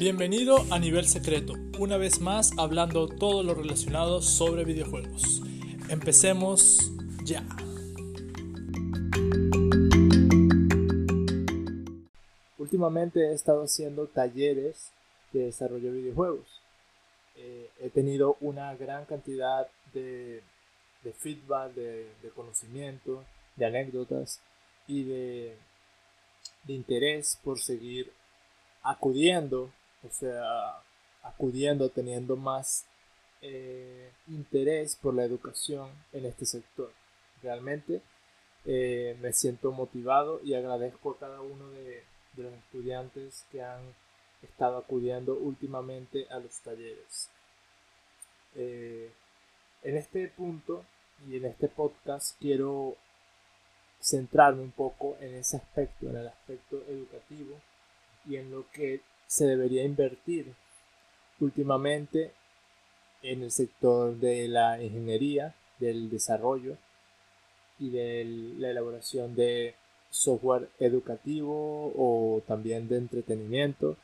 Bienvenido a Nivel Secreto, una vez más hablando todo lo relacionado sobre videojuegos. Empecemos ya. Últimamente he estado haciendo talleres de desarrollo de videojuegos. Eh, he tenido una gran cantidad de, feedback, de, conocimiento, de anécdotas y de, de interés por seguir acudiendo, o sea, acudiendo, teniendo más eh, interés por la educación en este sector. Realmente eh, me siento motivado y agradezco a cada uno de, los estudiantes que han estado acudiendo últimamente a los talleres. Eh, en este punto y en este podcast quiero centrarme un poco en ese aspecto, en el aspecto educativo y en lo que se debería invertir últimamente en el sector de la ingeniería, del desarrollo y de la elaboración de software educativo o también de entretenimiento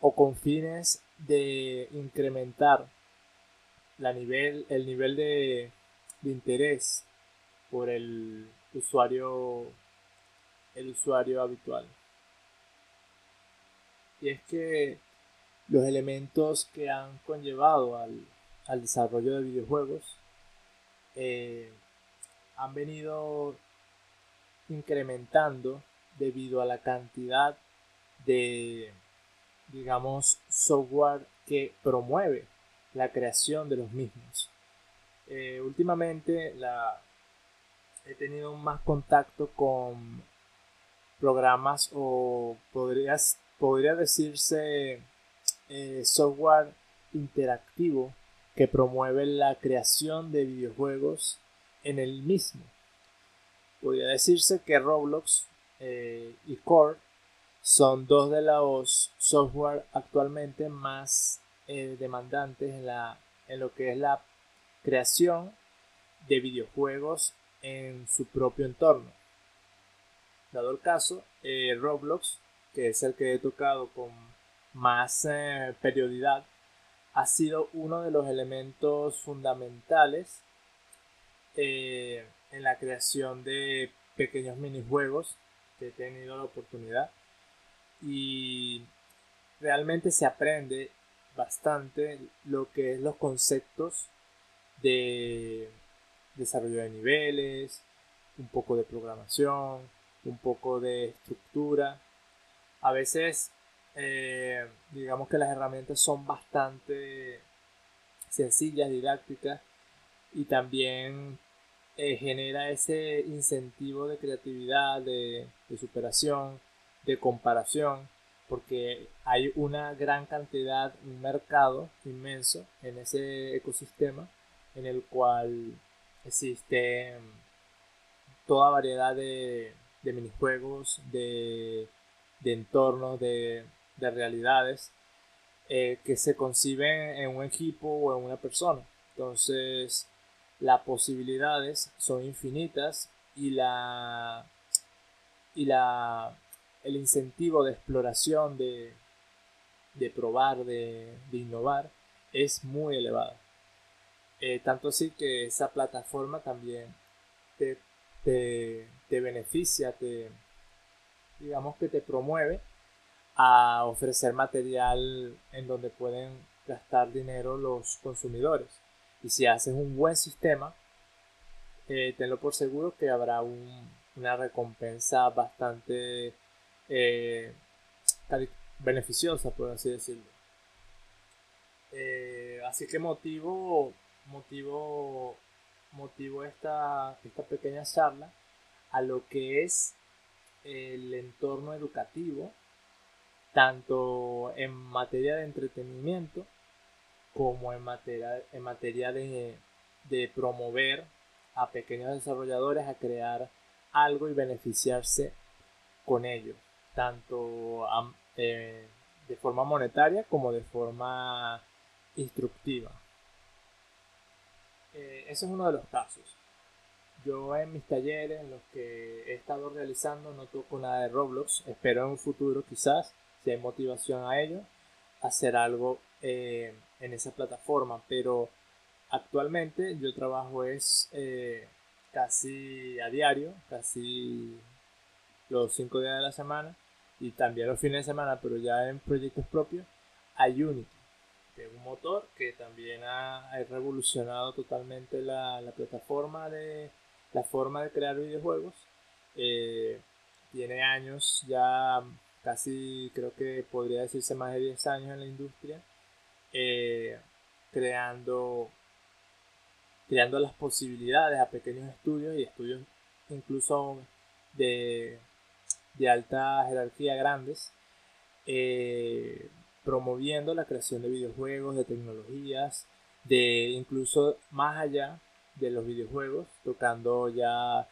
o con fines de incrementar la nivel, el nivel de, de interés por el usuario el usuario habitual y es que los elementos que han conllevado al, desarrollo de videojuegos eh, han venido incrementando debido a la cantidad de, digamos, software que promueve la creación de los mismos. Eh, últimamente he tenido más contacto con programas o podrías podría decirse eh, software interactivo que promueve la creación de videojuegos en el mismo. Podría decirse que Roblox eh, y Core son dos de los software actualmente más eh, demandantes en, lo que es la creación de videojuegos en su propio entorno. Dado el caso, Roblox que es el que he tocado con más eh, periodidad, ha sido uno de los elementos fundamentales eh, en la creación de pequeños minijuegos que he tenido la oportunidad. Y realmente se aprende bastante lo que es los conceptos de desarrollo de niveles, un poco de programación, un poco de estructura a veces eh, digamos que las herramientas son bastante sencillas, didácticas y también eh, genera ese incentivo de creatividad, de, superación, de comparación, porque hay una gran cantidad, un mercado inmenso en ese ecosistema en el cual existe toda variedad de, de minijuegos, de de entornos, de, realidades eh, que se conciben en un equipo o en una persona. Entonces, las posibilidades son infinitas y la y la el incentivo de exploración de, de probar de, innovar es muy elevado eh, tanto así que esa plataforma también te, te, te beneficia te, digamos que te promueve a ofrecer material en donde pueden gastar dinero los consumidores. Y si haces un buen sistema, eh, tenlo por seguro que habrá una recompensa bastante eh, beneficiosa, por así decirlo. Eh, así que motivo, motivo, motivo esta, esta pequeña charla a lo que es el entorno educativo, tanto en materia de entretenimiento como en materia, en materia de, promover a pequeños desarrolladores a crear algo y beneficiarse con ello, tanto eh, de forma monetaria como de forma instructiva. Eh, ese es uno de los casos. Yo en mis talleres, en los que he estado realizando, no toco nada de Roblox. Espero en un futuro quizás, si hay motivación a ello, hacer algo eh, en esa plataforma, pero actualmente yo trabajo es eh, casi a diario, casi los cinco días de la semana y también los fines de semana, pero ya en proyectos propios, a Unity, que es un motor que también ha, revolucionado totalmente la, plataforma de la forma de crear videojuegos. Eh, tiene años ya casi creo que podría decirse más de 10 años en la industria, eh, creando, creando las posibilidades a pequeños estudios y estudios incluso de, de alta jerarquía grandes, eh, promoviendo la creación de videojuegos, de tecnologías, de incluso más allá de los videojuegos, tocando ya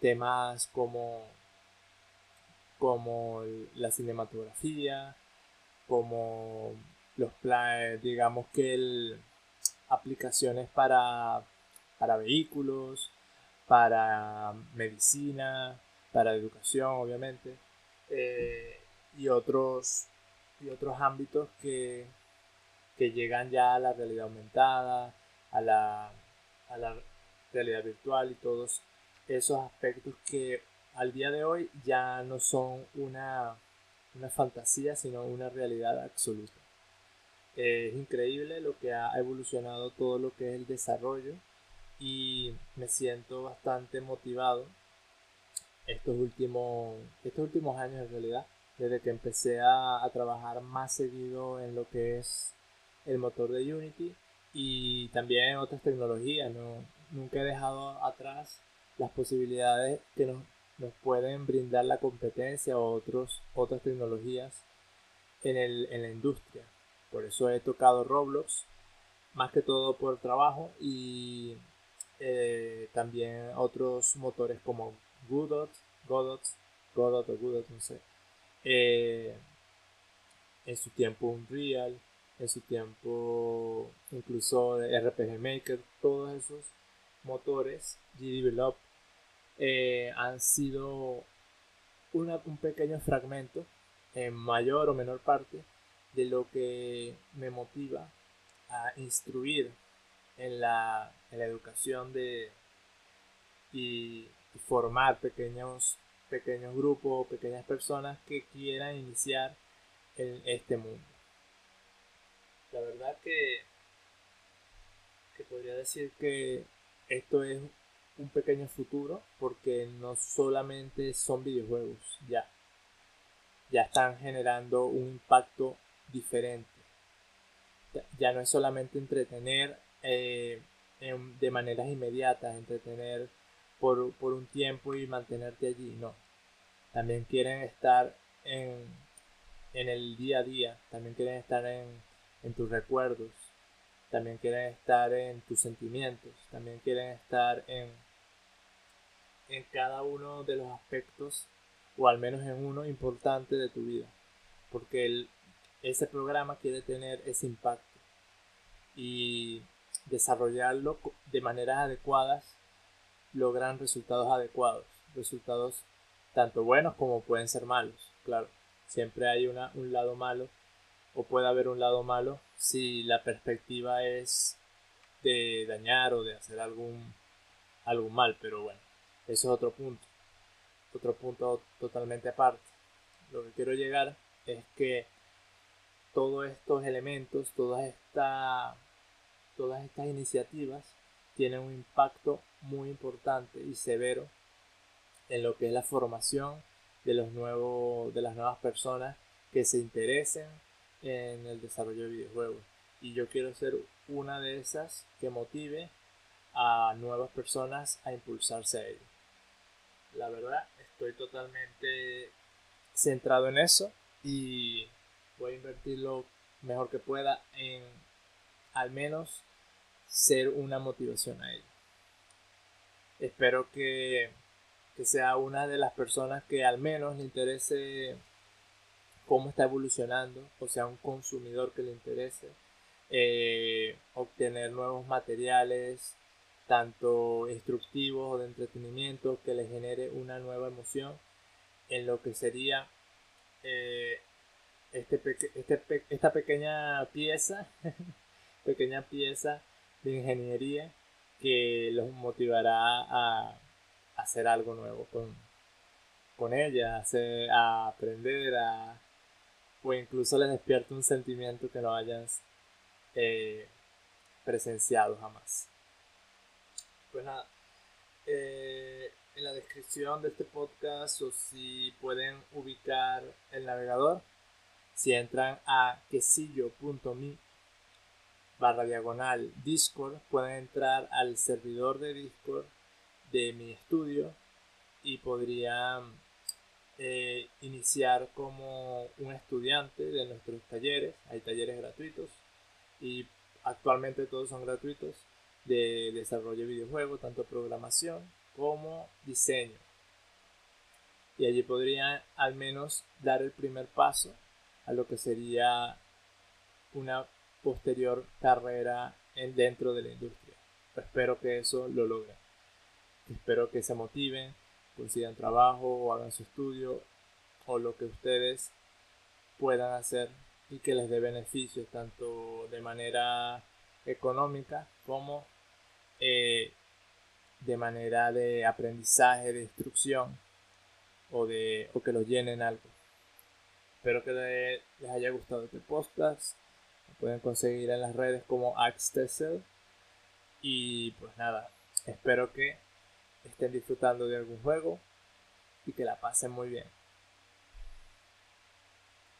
temas como como la cinematografía, como los planes, digamos que el, aplicaciones para, para vehículos, para medicina, para educación, obviamente, eh, y otros y otros ámbitos que, que llegan ya a la realidad aumentada, a la, a la realidad virtual y todos esos aspectos que al día de hoy ya no son una, fantasía, sino una realidad absoluta. es increíble lo que ha evolucionado todo lo que es el desarrollo y me siento bastante motivado estos últimos, estos últimos años en realidad, desde que empecé a, a trabajar más seguido en lo que es el motor de Unity y también otras tecnologías. ¿no? Nunca he dejado atrás las posibilidades que nos nos pueden brindar la competencia o otros, otras tecnologías en, el, en la industria. Por eso he tocado Roblox, más que todo por trabajo y eh, también otros motores como Godot, Godot, Godot o Godot, no sé. Eh, en su tiempo Unreal, en su tiempo incluso RPG Maker, todos esos motores GDevelop eh, han sido un pequeño fragmento, en mayor o menor parte, de lo que me motiva a instruir en la, educación de y, formar pequeños pequeños grupos, pequeñas personas que quieran iniciar en este mundo. La verdad que, podría decir que esto es un pequeño futuro porque no solamente son videojuegos, ya. Ya están generando un impacto diferente. Ya, no es solamente entretener eh, de maneras inmediatas, entretener por, un tiempo y mantenerte allí, no. También quieren estar en, en el día a día, también quieren estar en, en tus recuerdos, también quieren estar en tus sentimientos, también quieren estar en, en cada uno de los aspectos, o al menos en uno importante de tu vida, porque ese programa quiere tener ese impacto y desarrollarlo de maneras adecuadas logran resultados adecuados, resultados tanto buenos como pueden ser malos, claro, siempre hay una, un lado malo o puede haber un lado malo si la perspectiva es de dañar o de hacer algún, algún mal, pero bueno, eso es otro punto, otro punto totalmente aparte. Lo que quiero llegar es que todos estos elementos, todas, esta, todas estas iniciativas tienen un impacto muy importante y severo en lo que es la formación de los de las nuevas personas que se interesen en el desarrollo de videojuegos. Y yo quiero ser una de esas que motive a nuevas personas a impulsarse a ello. La verdad, estoy totalmente centrado en eso y voy a invertir lo mejor que pueda en al menos ser una motivación a ello. Espero que, que sea una de las personas que al menos le interese cómo está evolucionando, o sea, un consumidor que le interese, eh, obtener nuevos materiales, tanto instructivos o de entretenimiento, que le genere una nueva emoción en lo que sería eh, este, este esta pequeña pieza, pequeña pieza de ingeniería que los motivará a hacer algo nuevo con, con ella, a aprender, a, o incluso les despierta un sentimiento que no hayas eh, presenciado jamás. Pues nada, eh, en la descripción de este podcast o si pueden ubicar el navegador, si entran a quesillo.me barra diagonal Discord, pueden entrar al servidor de Discord de mi estudio y podrían eh, iniciar como un estudiante de nuestros talleres. Hay talleres gratuitos y actualmente todos son gratuitos de desarrollo de videojuegos, tanto programación como diseño. Y allí podrían al menos dar el primer paso a lo que sería una posterior carrera en, dentro de la industria. Espero que eso lo logren. Espero que se motiven, consigan trabajo o hagan su estudio o lo que ustedes puedan hacer y que les dé beneficios tanto de manera económica como eh, de manera de aprendizaje, de instrucción o, de, o que los llenen algo. Espero que les haya gustado este podcast. Lo pueden conseguir en las redes como Axtesel. Y pues nada, espero que estén disfrutando de algún juego y que la pasen muy bien.